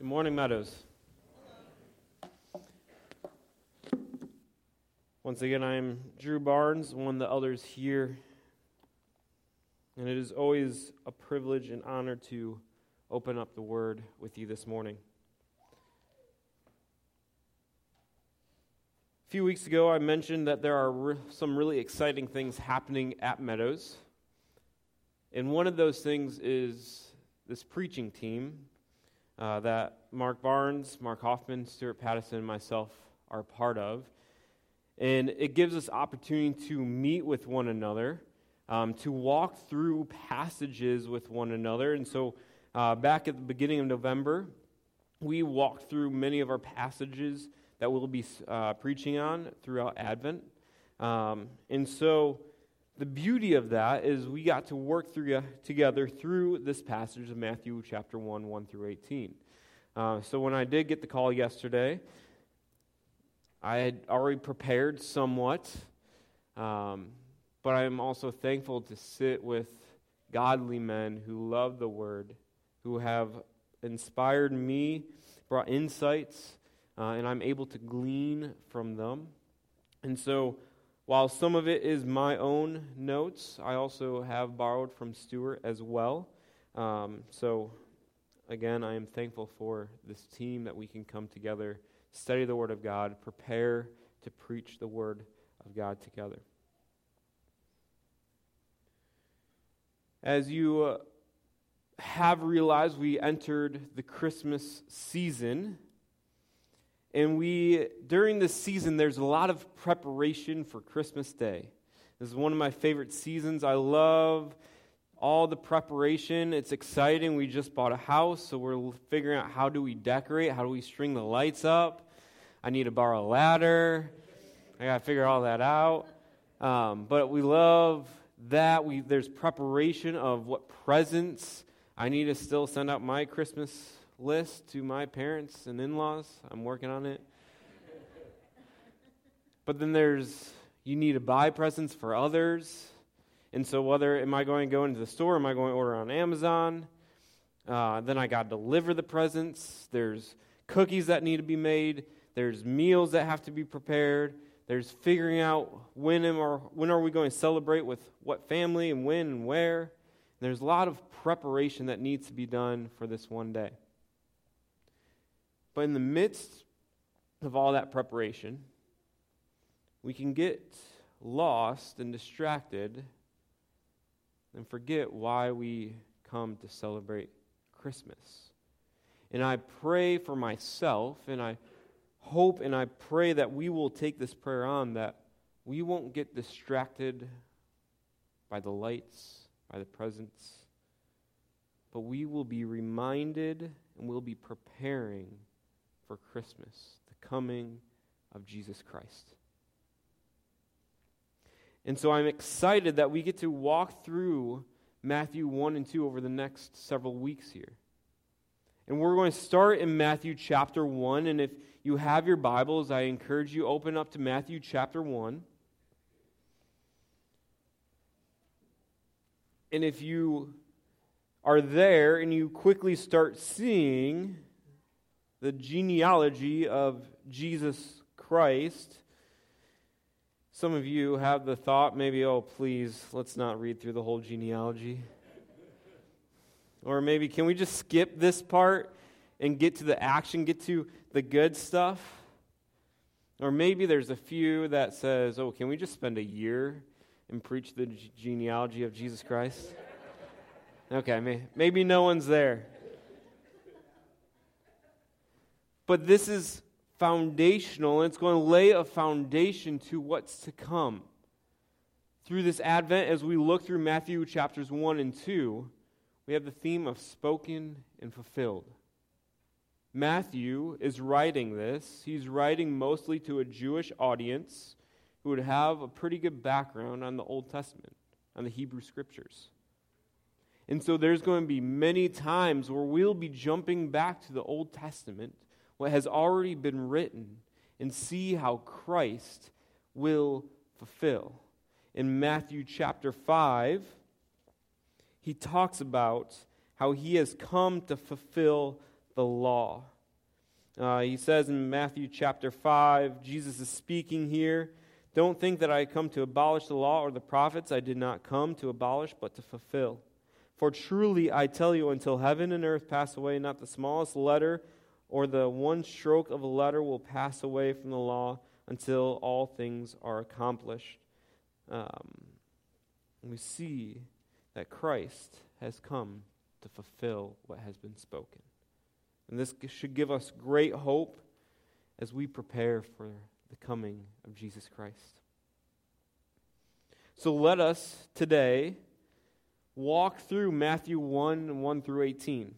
Good morning, Meadows. Once again, I am Drew Barnes, one of the elders here. And it is always a privilege and honor to open up the Word with you this morning. A few weeks ago, I mentioned that there are re- some really exciting things happening at Meadows. And one of those things is this preaching team uh, that Mark Barnes, Mark Hoffman, Stuart Pattison, and myself are part of. And it gives us opportunity to meet with one another, um, to walk through passages with one another. And so, uh, back at the beginning of November, we walked through many of our passages that we'll be uh, preaching on throughout Advent. Um, and so, the beauty of that is we got to work through, together through this passage of Matthew chapter 1, 1 through 18. Uh, so when I did get the call yesterday, I had already prepared somewhat, um, but I am also thankful to sit with godly men who love the Word, who have inspired me, brought insights, uh, and I'm able to glean from them. And so while some of it is my own notes, I also have borrowed from Stuart as well. Um, so, again, I am thankful for this team that we can come together, study the Word of God, prepare to preach the Word of God together. As you uh, have realized, we entered the Christmas season. And we, during this season, there's a lot of preparation for Christmas Day. This is one of my favorite seasons. I love all the preparation. It's exciting. We just bought a house, so we're figuring out how do we decorate, how do we string the lights up. I need to borrow a ladder. I got to figure all that out. Um, but we love that. We, there's preparation of what presents. I need to still send out my Christmas list to my parents and in laws. I'm working on it. but then there's you need to buy presents for others. And so, whether am I going to go into the store, am I going to order on Amazon? Uh, then I got to deliver the presents. There's cookies that need to be made. There's meals that have to be prepared. There's figuring out when am or when are we going to celebrate with what family and when and where. There's a lot of preparation that needs to be done for this one day. But in the midst of all that preparation, we can get lost and distracted and forget why we come to celebrate Christmas. And I pray for myself, and I hope and I pray that we will take this prayer on, that we won't get distracted by the lights, by the presents, but we will be reminded and we'll be preparing for Christmas, the coming of Jesus Christ. And so I'm excited that we get to walk through Matthew 1 and 2 over the next several weeks here. And we're going to start in Matthew chapter 1. And if you have your Bibles, I encourage you open up to Matthew chapter 1. And if you are there and you quickly start seeing the genealogy of Jesus Christ, some of you have the thought, maybe, oh, please, let's not read through the whole genealogy. Or maybe, can we just skip this part and get to the action, get to the good stuff? Or maybe there's a few that says, oh, can we just spend a year and preach the genealogy of Jesus Christ? Okay, maybe no one's there. But this is foundational, and it's going to lay a foundation to what's to come. Through this Advent, as we look through Matthew chapters 1 and 2, we have the theme of spoken and fulfilled. Matthew is writing this. He's writing mostly to a Jewish audience who would have a pretty good background on the Old Testament, on the Hebrew Scriptures. And so there's going to be many times where we'll be jumping back to the Old Testament what has already been written and see how Christ will fulfill. In Matthew chapter 5, he talks about how he has come to fulfill the law. Uh, he says in Matthew chapter 5, Jesus is speaking here. Don't think that I come to abolish the law or the prophets. I did not come to abolish, but to fulfill. For truly I tell you, until heaven and earth pass away, not the smallest letter or the one stroke of a letter will pass away from the law until all things are accomplished. Um, we see that Christ has come to fulfill what has been spoken. And this should give us great hope as we prepare for the coming of Jesus Christ. So let us today walk through Matthew 1 1 through 18.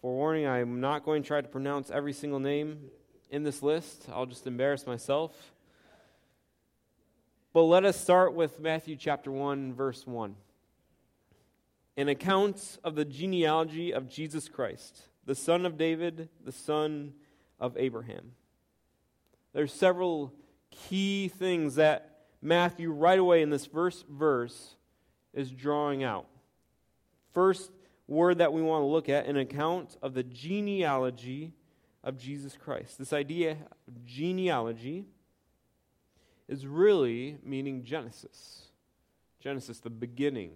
Forewarning, I'm not going to try to pronounce every single name in this list. I'll just embarrass myself. But let us start with Matthew chapter 1, verse 1 an account of the genealogy of Jesus Christ, the son of David, the son of Abraham. There's several key things that Matthew right away in this first verse is drawing out. First word that we want to look at an account of the genealogy of Jesus Christ. This idea of genealogy is really meaning Genesis. Genesis, the beginning,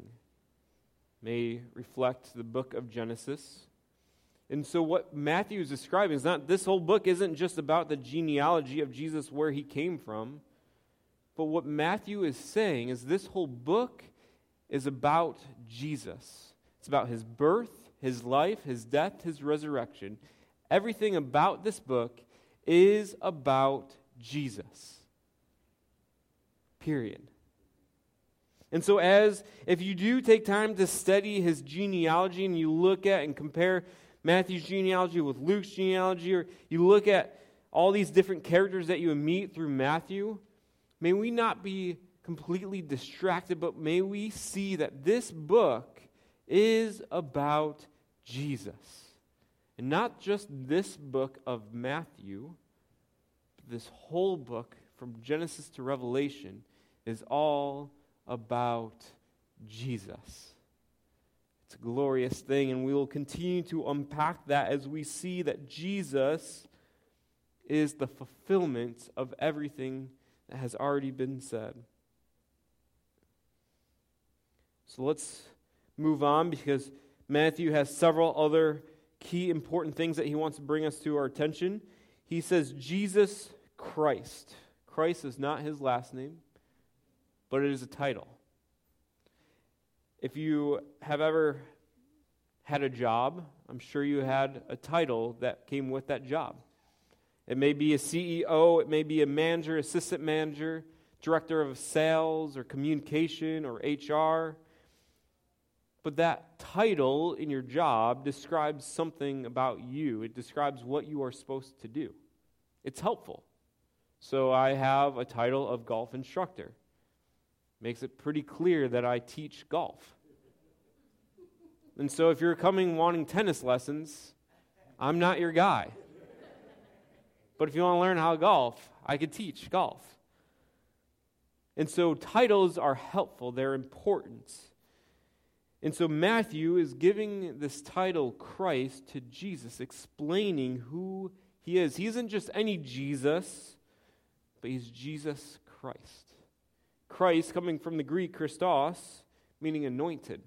may reflect the book of Genesis. And so, what Matthew is describing is not this whole book isn't just about the genealogy of Jesus, where he came from. But what Matthew is saying is this whole book is about Jesus. It's about his birth, his life, his death, his resurrection. Everything about this book is about Jesus. Period. And so, as if you do take time to study his genealogy and you look at and compare Matthew's genealogy with Luke's genealogy, or you look at all these different characters that you meet through Matthew, may we not be completely distracted, but may we see that this book is about Jesus. And not just this book of Matthew, this whole book from Genesis to Revelation is all about Jesus. It's a glorious thing, and we will continue to unpack that as we see that Jesus is the fulfillment of everything that has already been said. So let's move on because Matthew has several other key important things that he wants to bring us to our attention. He says, Jesus Christ. Christ is not his last name but it is a title. If you have ever had a job, I'm sure you had a title that came with that job. It may be a CEO, it may be a manager, assistant manager, director of sales or communication or HR. But that title in your job describes something about you. It describes what you are supposed to do. It's helpful. So I have a title of golf instructor makes it pretty clear that I teach golf. And so if you're coming wanting tennis lessons, I'm not your guy. But if you want to learn how to golf, I could teach golf. And so titles are helpful, they're important. And so Matthew is giving this title Christ to Jesus, explaining who he is. He isn't just any Jesus, but he's Jesus Christ. Christ, coming from the Greek Christos, meaning anointed,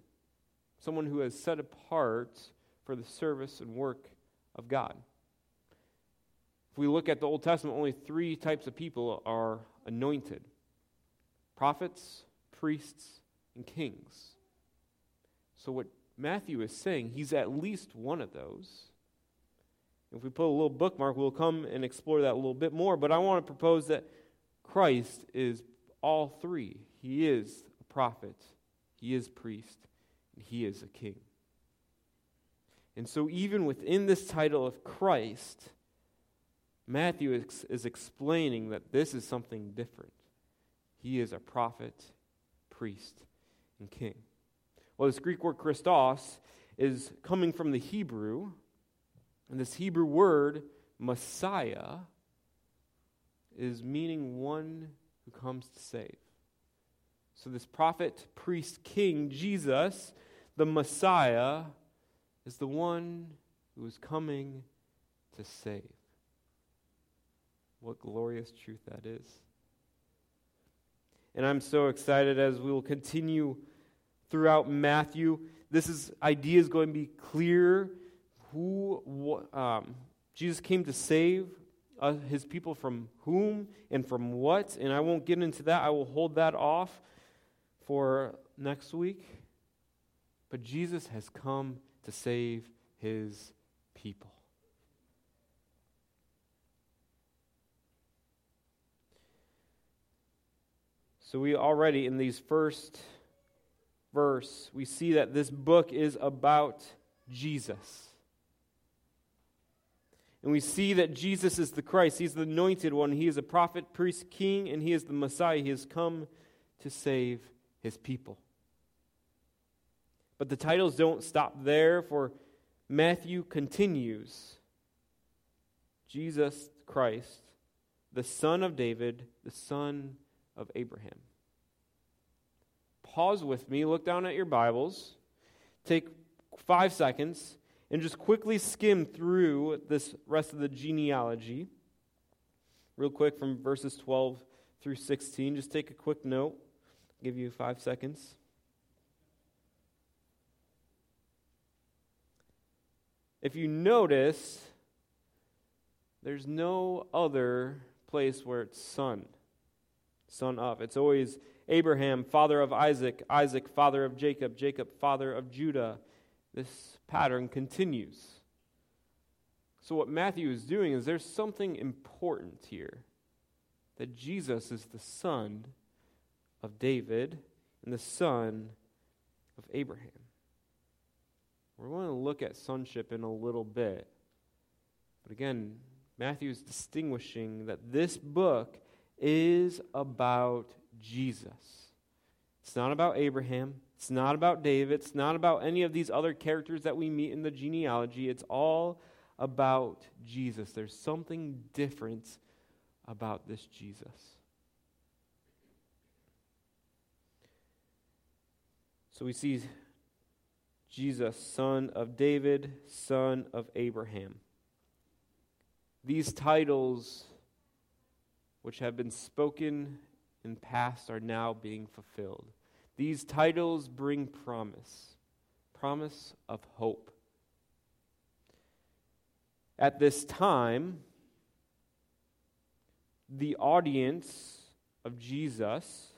someone who has set apart for the service and work of God. If we look at the Old Testament, only three types of people are anointed prophets, priests, and kings. So, what Matthew is saying, he's at least one of those. If we put a little bookmark, we'll come and explore that a little bit more. But I want to propose that Christ is all three. He is a prophet, he is priest, and he is a king. And so, even within this title of Christ, Matthew is, is explaining that this is something different. He is a prophet, priest, and king. Well, this Greek word Christos is coming from the Hebrew, and this Hebrew word, Messiah, is meaning one who comes to save. So, this prophet, priest, king, Jesus, the Messiah, is the one who is coming to save. What glorious truth that is. And I'm so excited as we will continue throughout Matthew. This is, idea is going to be clear. Who um, Jesus came to save uh, his people from whom and from what. And I won't get into that. I will hold that off for next week. But Jesus has come to save his people. So we already in these first verse, we see that this book is about Jesus. And we see that Jesus is the Christ. He's the anointed one. He is a prophet, priest, king, and he is the Messiah. He has come to save his people. But the titles don't stop there, for Matthew continues Jesus Christ, the Son of David, the Son of Abraham. Pause with me, look down at your Bibles, take five seconds, and just quickly skim through this rest of the genealogy. Real quick from verses 12 through 16. Just take a quick note. Give you five seconds. If you notice, there's no other place where it's son son of. It's always Abraham, father of Isaac, Isaac, father of Jacob, Jacob, father of Judah. This pattern continues. So, what Matthew is doing is there's something important here that Jesus is the son of David and the son of Abraham. We're going to look at sonship in a little bit. But again, Matthew is distinguishing that this book is about Jesus. It's not about Abraham. It's not about David. It's not about any of these other characters that we meet in the genealogy. It's all about Jesus. There's something different about this Jesus. So we see Jesus, son of David, son of Abraham. These titles which have been spoken in past are now being fulfilled. These titles bring promise, promise of hope. At this time, the audience of Jesus,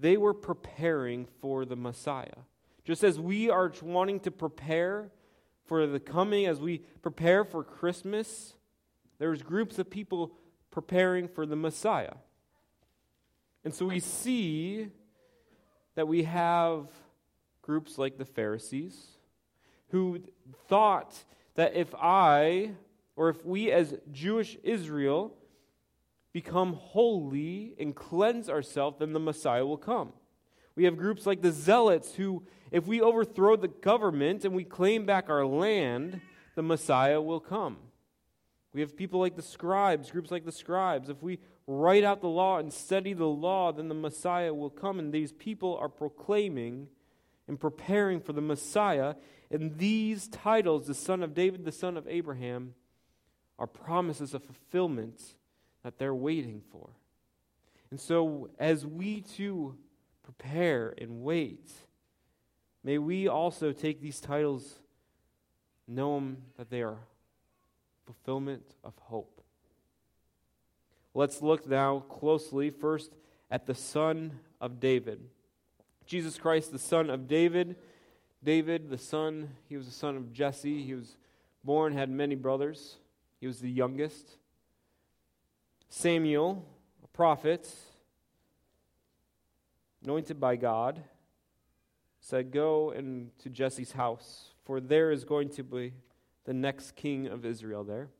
they were preparing for the Messiah. Just as we are wanting to prepare for the coming, as we prepare for Christmas, there's groups of people preparing for the Messiah. And so we see that we have groups like the Pharisees who thought that if I, or if we as Jewish Israel, become holy and cleanse ourselves, then the Messiah will come. We have groups like the Zealots who, if we overthrow the government and we claim back our land, the Messiah will come. We have people like the scribes, groups like the scribes. If we write out the law and study the law, then the Messiah will come. And these people are proclaiming and preparing for the Messiah. And these titles, the son of David, the son of Abraham, are promises of fulfillment that they're waiting for. And so, as we too prepare and wait, may we also take these titles, know them that they are fulfillment of hope. Let's look now closely first at the Son of David. Jesus Christ, the Son of David. David, the son, he was the son of Jesse. He was born, had many brothers. He was the youngest. Samuel, a prophet, anointed by God, said, Go and to Jesse's house, for there is going to be the next king of Israel there.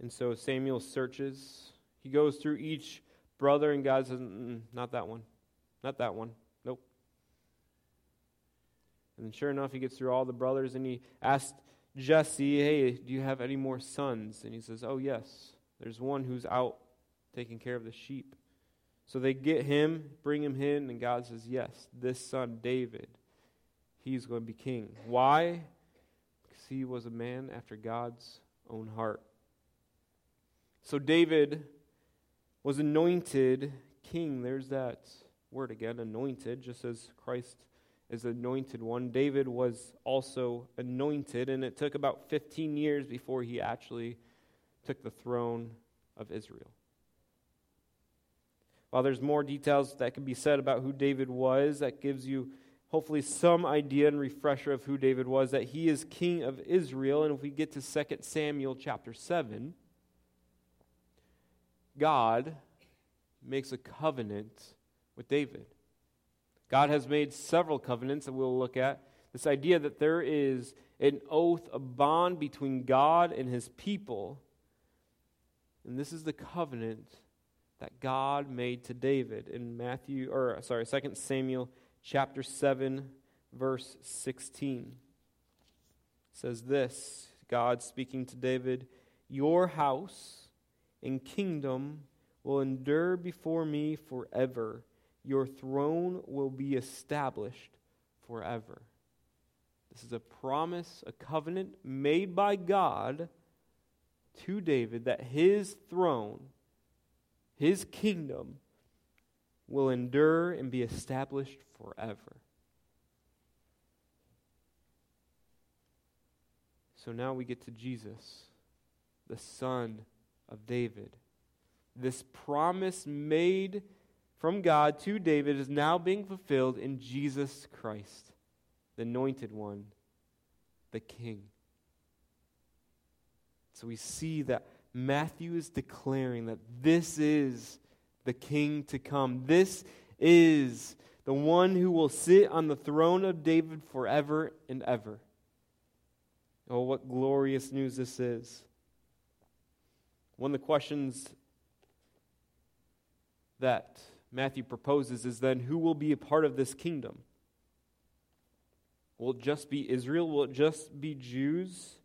And so Samuel searches. He goes through each brother, and God says, Not that one. Not that one. Nope. And then, sure enough, he gets through all the brothers and he asks Jesse, Hey, do you have any more sons? And he says, Oh, yes. There's one who's out taking care of the sheep. So they get him, bring him in, and God says, Yes, this son, David, he's going to be king. Why? Because he was a man after God's own heart. So David was anointed king. There's that word again, anointed, just as Christ is anointed one. David was also anointed, and it took about 15 years before he actually took the throne of Israel. While there's more details that can be said about who David was, that gives you hopefully some idea and refresher of who David was, that he is king of Israel. And if we get to 2 Samuel chapter 7, God makes a covenant with David. God has made several covenants that we'll look at. This idea that there is an oath, a bond between God and his people. And this is the covenant that God made to David in Matthew or sorry, 2 Samuel chapter 7 verse 16. It says this, God speaking to David, "Your house and kingdom will endure before me forever. Your throne will be established forever." This is a promise, a covenant made by God to David that his throne his kingdom will endure and be established forever. So now we get to Jesus, the Son of David. This promise made from God to David is now being fulfilled in Jesus Christ, the anointed one, the King. So we see that Matthew is declaring that this is the king to come. This is the one who will sit on the throne of David forever and ever. Oh, what glorious news this is. One of the questions that Matthew proposes is then who will be a part of this kingdom? Will it just be Israel? Will it just be Jews?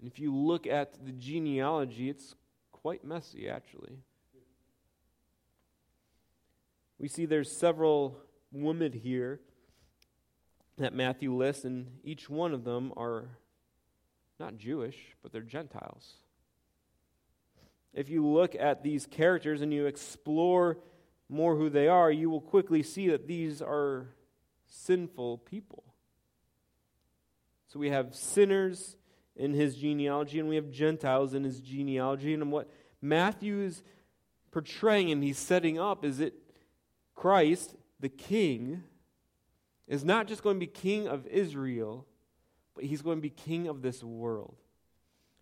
And if you look at the genealogy, it's quite messy, actually. We see there's several women here that Matthew lists, and each one of them are not Jewish, but they're Gentiles. If you look at these characters and you explore more who they are, you will quickly see that these are sinful people. So we have sinners in his genealogy, and we have Gentiles in his genealogy. And what Matthew is portraying and he's setting up is that Christ, the king, is not just going to be king of Israel, but he's going to be king of this world.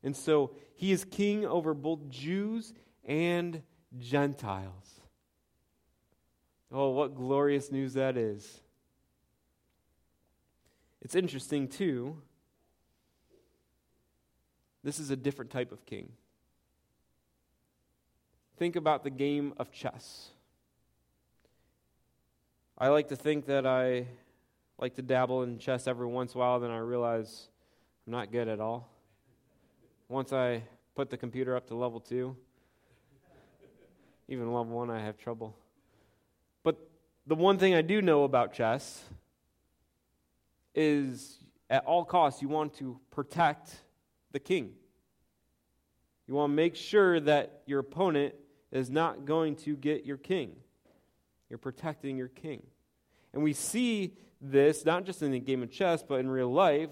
And so he is king over both Jews and Gentiles. Oh, what glorious news that is. It's interesting, too, this is a different type of king. Think about the game of chess. I like to think that I like to dabble in chess every once in a while, then I realize I'm not good at all. Once I put the computer up to level two, even level one, I have trouble. But the one thing I do know about chess is at all costs, you want to protect the king. You want to make sure that your opponent is not going to get your king. You're protecting your king. And we see this not just in the game of chess, but in real life.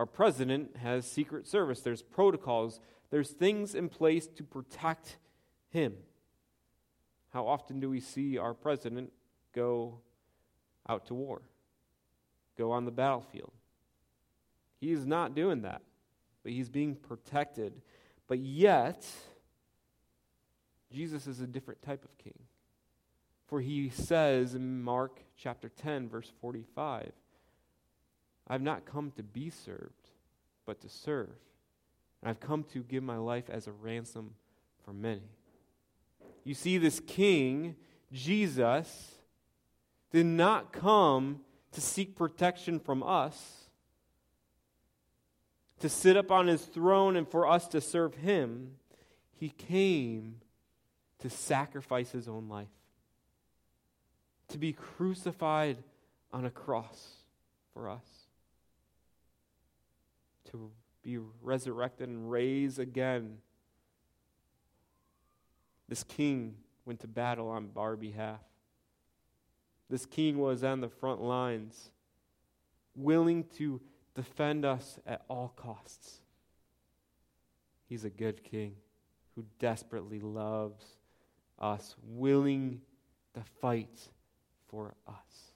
Our president has Secret Service, there's protocols, there's things in place to protect him. How often do we see our president go out to war, go on the battlefield? He is not doing that but he's being protected. But yet, Jesus is a different type of king. For he says in Mark chapter 10, verse 45, I've not come to be served, but to serve. And I've come to give my life as a ransom for many. You see, this king, Jesus, did not come to seek protection from us to sit up on his throne and for us to serve him, he came to sacrifice his own life, to be crucified on a cross, for us. To be resurrected and raised again. This king went to battle on our behalf. This king was on the front lines, willing to defend us at all costs. He's a good king who desperately loves us, willing to fight for us.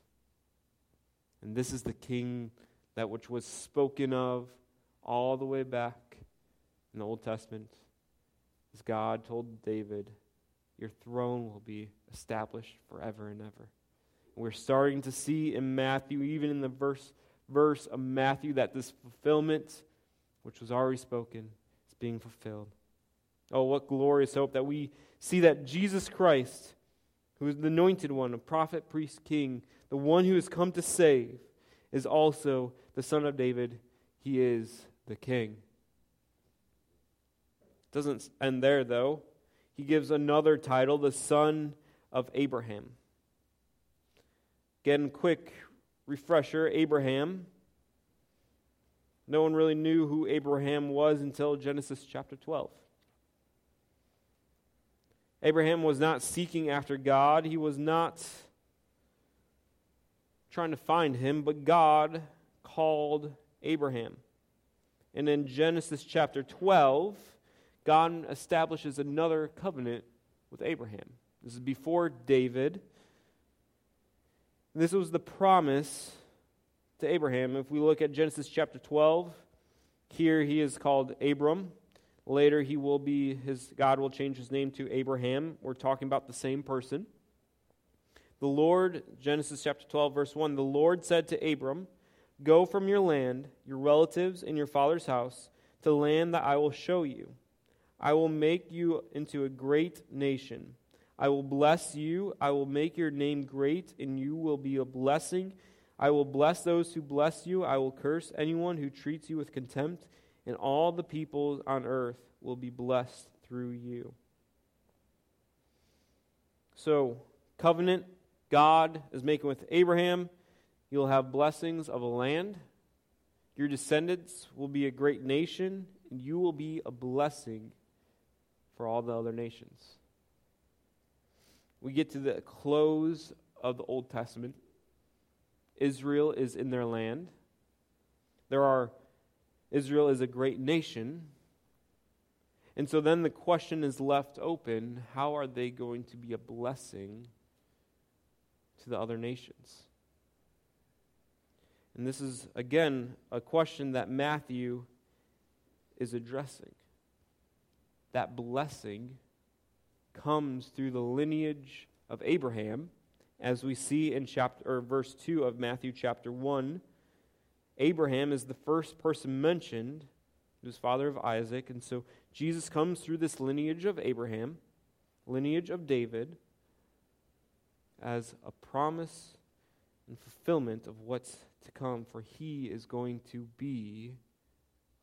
And this is the king that which was spoken of all the way back in the Old Testament. As God told David, Your throne will be established forever and ever. And we're starting to see in Matthew, even in the verse, verse of Matthew, that this fulfillment, which was already spoken, is being fulfilled. Oh, what glorious hope that we see that Jesus Christ, who is the anointed one, a prophet, priest, king, the one who has come to save, is also the son of David. He is the king. Doesn't end there, though. He gives another title, the son of Abraham. Again, quick refresher Abraham. No one really knew who Abraham was until Genesis chapter 12. Abraham was not seeking after God, he was not trying to find him, but God called Abraham. And in Genesis chapter 12, God establishes another covenant with Abraham. This is before David. This was the promise to Abraham. If we look at Genesis chapter 12, here he is called Abram. Later, he will be his God will change his name to Abraham. We're talking about the same person. The Lord, Genesis chapter 12, verse 1, the Lord said to Abram, Go from your land, your relatives, and your father's house to the land that I will show you. I will make you into a great nation. I will bless you. I will make your name great, and you will be a blessing. I will bless those who bless you. I will curse anyone who treats you with contempt and all the peoples on earth will be blessed through you. So, covenant God is making with Abraham, you'll have blessings of a land. Your descendants will be a great nation, and you will be a blessing for all the other nations. We get to the close of the Old Testament. Israel is in their land. There are Israel is a great nation. And so then the question is left open how are they going to be a blessing to the other nations? And this is, again, a question that Matthew is addressing. That blessing comes through the lineage of Abraham, as we see in chapter or verse 2 of Matthew chapter 1 Abraham is the first person mentioned, he was father of Isaac, and so Jesus comes through this lineage of Abraham, lineage of David, as a promise and fulfillment of what's to come, for he is going to be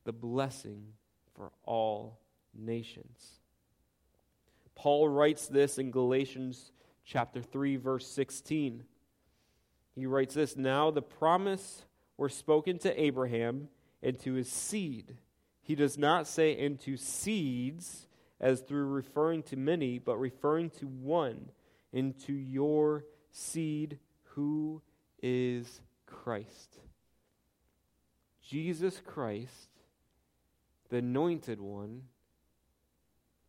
the blessing for all nations. Paul writes this in Galatians chapter 3 verse 16. He writes this, "Now the promise were spoken to Abraham and to his seed. He does not say into seeds as through referring to many, but referring to one, into your seed, who is Christ. Jesus Christ, the anointed one,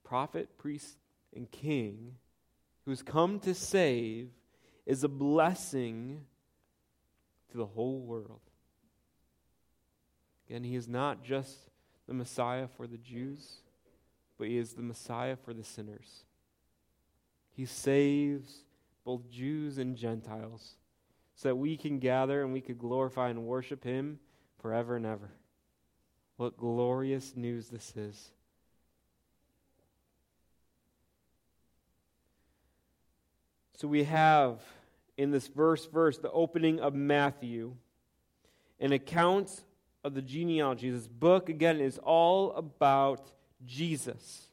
prophet, priest, and king, who's come to save, is a blessing to the whole world. Again, he is not just the Messiah for the Jews, but he is the Messiah for the sinners. He saves both Jews and Gentiles so that we can gather and we could glorify and worship him forever and ever. What glorious news this is. So we have in this verse verse the opening of Matthew an account of the genealogy. This book, again, is all about Jesus.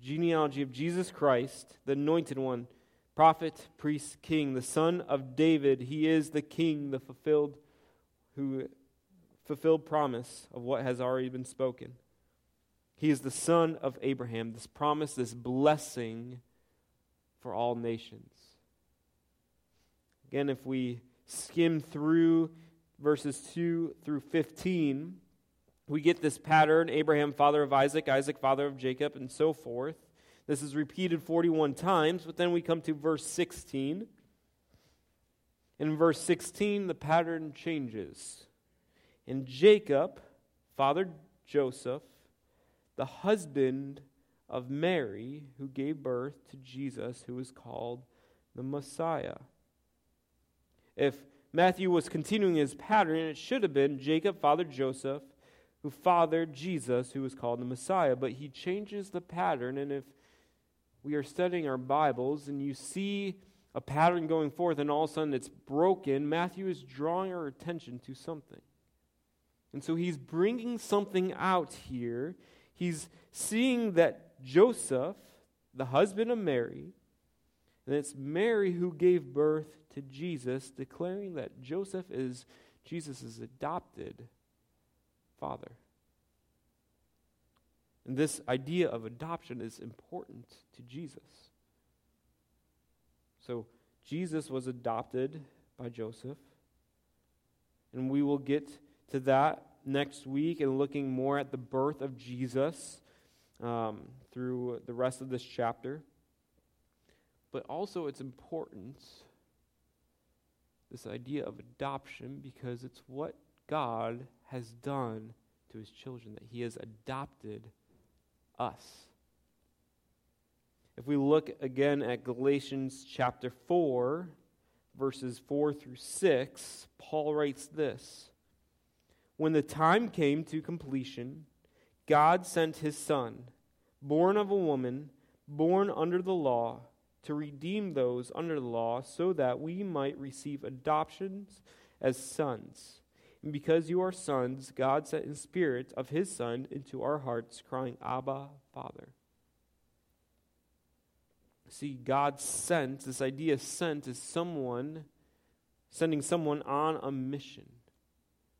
Genealogy of Jesus Christ, the anointed one, prophet, priest, king, the son of David. He is the king, the fulfilled who fulfilled promise of what has already been spoken. He is the son of Abraham, this promise, this blessing for all nations. Again, if we skim through verses 2 through 15, we get this pattern Abraham, father of Isaac, Isaac, father of Jacob, and so forth. This is repeated 41 times, but then we come to verse 16. In verse 16, the pattern changes. And Jacob fathered Joseph, the husband of Mary, who gave birth to Jesus, who was called the Messiah. If Matthew was continuing his pattern, it should have been Jacob fathered Joseph, who fathered Jesus, who was called the Messiah. But he changes the pattern, and if we are studying our Bibles and you see a pattern going forth and all of a sudden it's broken, Matthew is drawing our attention to something. And so he's bringing something out here. He's seeing that Joseph, the husband of Mary, and it's Mary who gave birth to Jesus, declaring that Joseph is Jesus' adopted father. And this idea of adoption is important to Jesus. So, Jesus was adopted by Joseph. And we will get to that next week and looking more at the birth of Jesus um, through the rest of this chapter. But also, it's important, this idea of adoption, because it's what God has done to his children, that he has adopted us. If we look again at Galatians chapter 4, verses 4 through 6, Paul writes this When the time came to completion, God sent his Son, born of a woman, born under the law to redeem those under the law so that we might receive adoptions as sons. And because you are sons, God sent the Spirit of His Son into our hearts, crying, Abba, Father. See, God sent, this idea sent is someone, sending someone on a mission.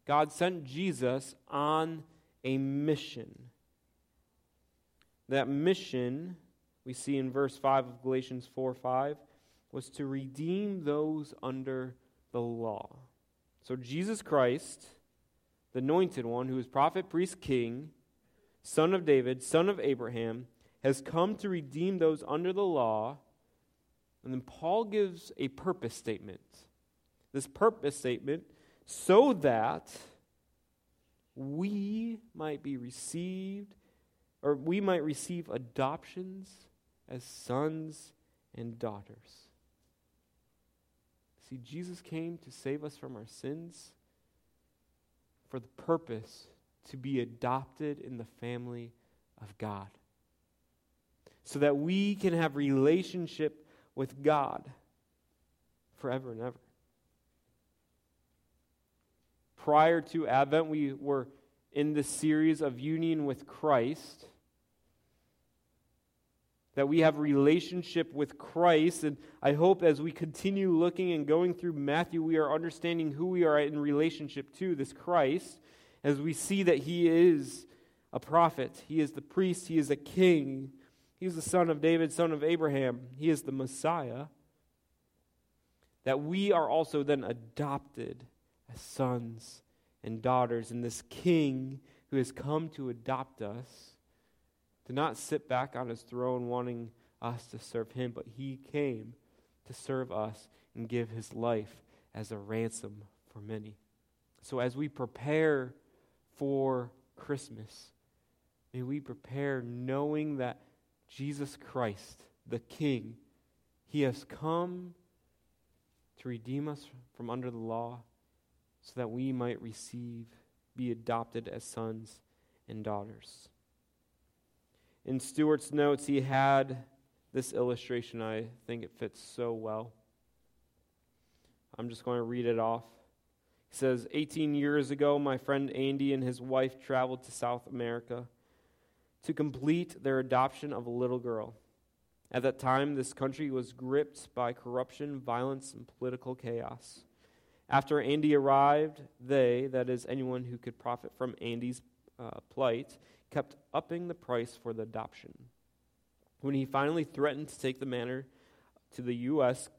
God sent Jesus on a mission. That mission we see in verse 5 of Galatians 4 5, was to redeem those under the law. So Jesus Christ, the anointed one, who is prophet, priest, king, son of David, son of Abraham, has come to redeem those under the law. And then Paul gives a purpose statement. This purpose statement, so that we might be received, or we might receive adoptions as sons and daughters. See, Jesus came to save us from our sins for the purpose to be adopted in the family of God. So that we can have relationship with God forever and ever. Prior to Advent, we were in the series of union with Christ that we have relationship with Christ. And I hope as we continue looking and going through Matthew, we are understanding who we are in relationship to this Christ, as we see that he is a prophet, he is the priest, he is a king, he is the son of David, son of Abraham, he is the Messiah. That we are also then adopted as sons and daughters, and this king who has come to adopt us to not sit back on his throne wanting us to serve him, but he came to serve us and give his life as a ransom for many. So as we prepare for Christmas, may we prepare knowing that Jesus Christ, the King, he has come to redeem us from under the law so that we might receive, be adopted as sons and daughters. In Stuart's notes, he had this illustration. I think it fits so well. I'm just going to read it off. He says 18 years ago, my friend Andy and his wife traveled to South America to complete their adoption of a little girl. At that time, this country was gripped by corruption, violence, and political chaos. After Andy arrived, they, that is, anyone who could profit from Andy's uh, plight, kept upping the price for the adoption. When he finally threatened to take the matter to the U.S.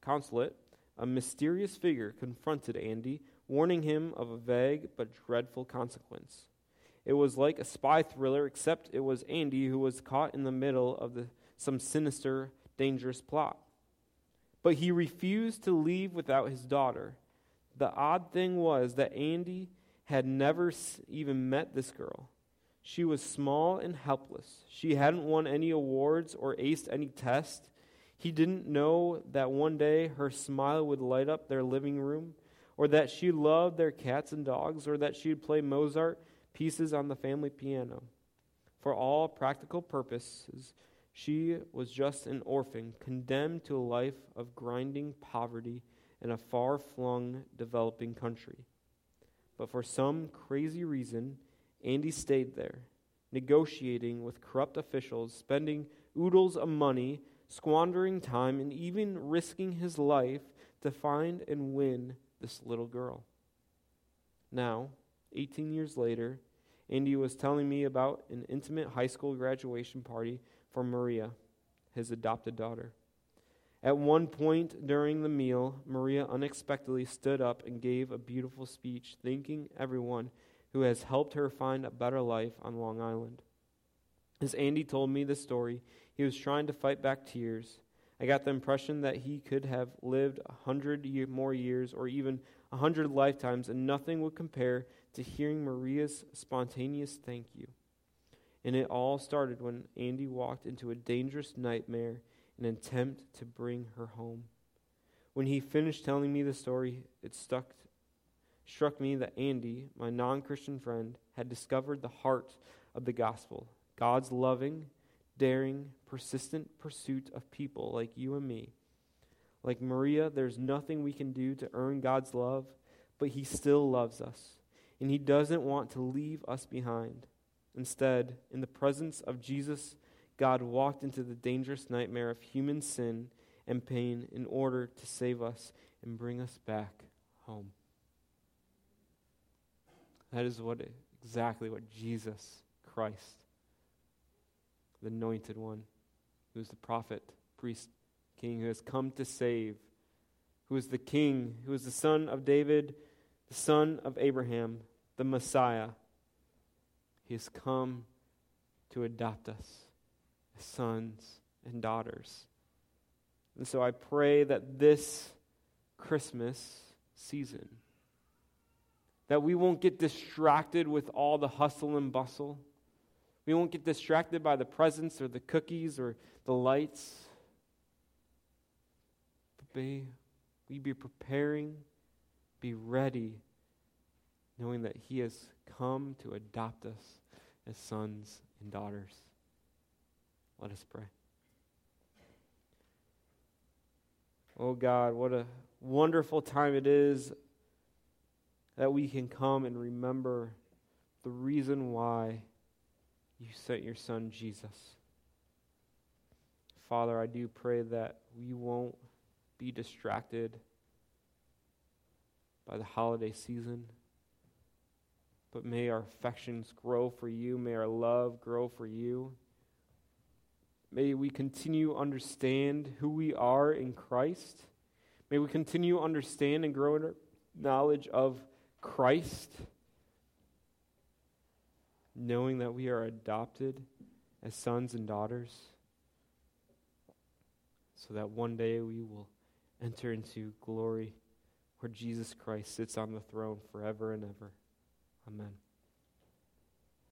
consulate, a mysterious figure confronted Andy, warning him of a vague but dreadful consequence. It was like a spy thriller, except it was Andy who was caught in the middle of the, some sinister, dangerous plot. But he refused to leave without his daughter. The odd thing was that Andy had never even met this girl. She was small and helpless. She hadn't won any awards or aced any test. He didn't know that one day her smile would light up their living room, or that she loved their cats and dogs, or that she'd play Mozart pieces on the family piano. For all practical purposes, she was just an orphan, condemned to a life of grinding poverty in a far flung developing country. But for some crazy reason, Andy stayed there, negotiating with corrupt officials, spending oodles of money, squandering time, and even risking his life to find and win this little girl. Now, 18 years later, Andy was telling me about an intimate high school graduation party for Maria, his adopted daughter. At one point during the meal, Maria unexpectedly stood up and gave a beautiful speech, thanking everyone who has helped her find a better life on Long Island. As Andy told me the story, he was trying to fight back tears. I got the impression that he could have lived a hundred more years or even a hundred lifetimes, and nothing would compare to hearing Maria's spontaneous thank you. And it all started when Andy walked into a dangerous nightmare an attempt to bring her home. When he finished telling me the story, it stuck, struck me that Andy, my non Christian friend, had discovered the heart of the gospel God's loving, daring, persistent pursuit of people like you and me. Like Maria, there's nothing we can do to earn God's love, but He still loves us, and He doesn't want to leave us behind. Instead, in the presence of Jesus God walked into the dangerous nightmare of human sin and pain in order to save us and bring us back home. That is what exactly what Jesus Christ, the anointed one, who is the prophet, priest, king, who has come to save, who is the king, who is the son of David, the son of Abraham, the Messiah. He has come to adopt us sons and daughters. And so I pray that this Christmas season, that we won't get distracted with all the hustle and bustle. We won't get distracted by the presents or the cookies or the lights. But may we be preparing, be ready, knowing that He has come to adopt us as sons and daughters. Let us pray. Oh God, what a wonderful time it is that we can come and remember the reason why you sent your son Jesus. Father, I do pray that we won't be distracted by the holiday season, but may our affections grow for you, may our love grow for you. May we continue understand who we are in Christ. May we continue understand and grow in our knowledge of Christ, knowing that we are adopted as sons and daughters, so that one day we will enter into glory where Jesus Christ sits on the throne forever and ever. Amen.